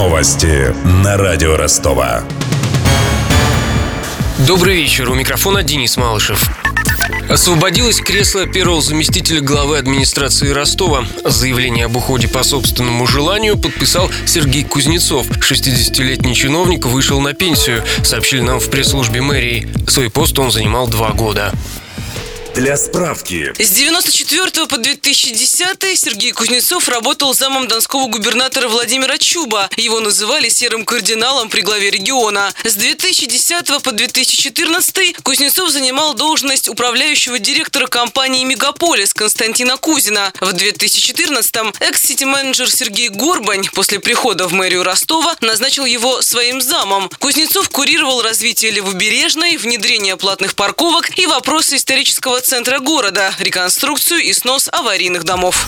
Новости на радио Ростова. Добрый вечер. У микрофона Денис Малышев. Освободилось кресло первого заместителя главы администрации Ростова. Заявление об уходе по собственному желанию подписал Сергей Кузнецов. 60-летний чиновник вышел на пенсию, сообщили нам в пресс-службе мэрии. Свой пост он занимал два года. Для справки. С 94 по 2010 Сергей Кузнецов работал замом донского губернатора Владимира Чуба. Его называли серым кардиналом при главе региона. С 2010 по 2014 Кузнецов занимал должность управляющего директора компании «Мегаполис» Константина Кузина. В 2014-м экс-сити-менеджер Сергей Горбань после прихода в мэрию Ростова назначил его своим замом. Кузнецов курировал развитие Левобережной, внедрение платных парковок и вопросы исторического центра города, реконструкцию и снос аварийных домов.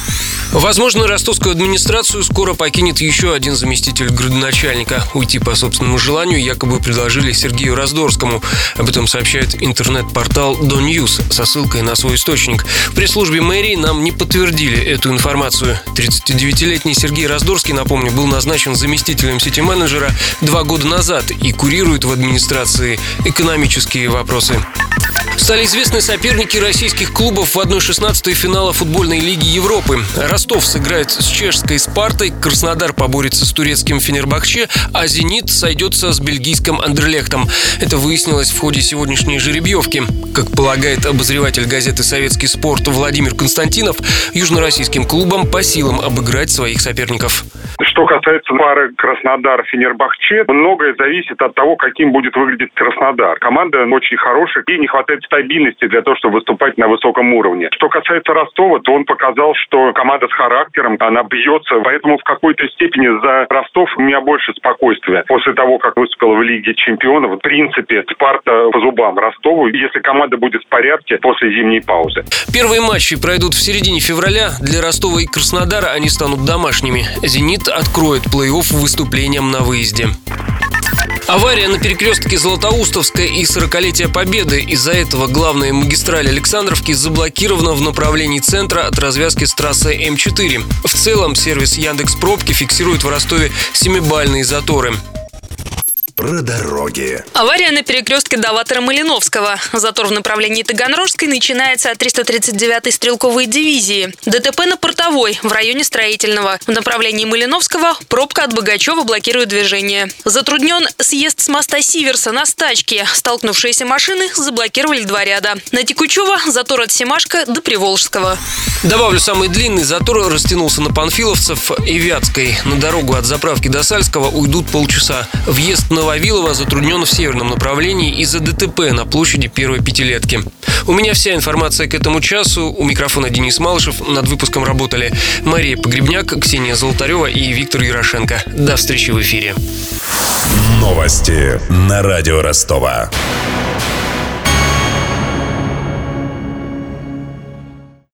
Возможно, ростовскую администрацию скоро покинет еще один заместитель градоначальника. Уйти по собственному желанию якобы предложили Сергею Раздорскому. Об этом сообщает интернет-портал Доньюз со ссылкой на свой источник. В пресс-службе мэрии нам не подтвердили эту информацию. 39-летний Сергей Раздорский, напомню, был назначен заместителем сити-менеджера два года назад и курирует в администрации экономические вопросы. Стали известны соперники российских клубов в 1-16 финала футбольной лиги Европы. Ростов сыграет с чешской «Спартой», Краснодар поборется с турецким «Фенербахче», а «Зенит» сойдется с бельгийским «Андерлехтом». Это выяснилось в ходе сегодняшней жеребьевки. Как полагает обозреватель газеты «Советский спорт» Владимир Константинов, южнороссийским клубам по силам обыграть своих соперников. Что касается пары Краснодар-Фенербахче, многое зависит от того, каким будет выглядеть Краснодар. Команда очень хорошая, и не хватает стабильности для того, чтобы выступать на высоком уровне. Что касается Ростова, то он показал, что команда с характером, она бьется, поэтому в какой-то степени за Ростов у меня больше спокойствия. После того, как выступил в Лиге Чемпионов, в принципе, Спарта по зубам Ростову, если команда будет в порядке после зимней паузы. Первые матчи пройдут в середине февраля. Для Ростова и Краснодара они станут домашними. «Зенит» откроет плей-офф выступлением на выезде. Авария на перекрестке Златоустовской и 40-летия Победы. Из-за этого главная магистраль Александровки заблокирована в направлении центра от развязки с трассой М4. В целом сервис Яндекс Пробки фиксирует в Ростове семибальные заторы про дороги. Авария на перекрестке Даватора Малиновского. Затор в направлении Таганрожской начинается от 339-й стрелковой дивизии. ДТП на Портовой в районе Строительного. В направлении Малиновского пробка от Богачева блокирует движение. Затруднен съезд с моста Сиверса на стачке. Столкнувшиеся машины заблокировали два ряда. На Текучева затор от Семашка до Приволжского. Добавлю, самый длинный затор растянулся на Панфиловцев и Вятской. На дорогу от заправки до Сальского уйдут полчаса. Въезд на Вавилова затруднен в северном направлении из-за ДТП на площади первой пятилетки. У меня вся информация к этому часу. У микрофона Денис Малышев. Над выпуском работали Мария Погребняк, Ксения Золотарева и Виктор Ярошенко. До встречи в эфире. Новости на радио Ростова.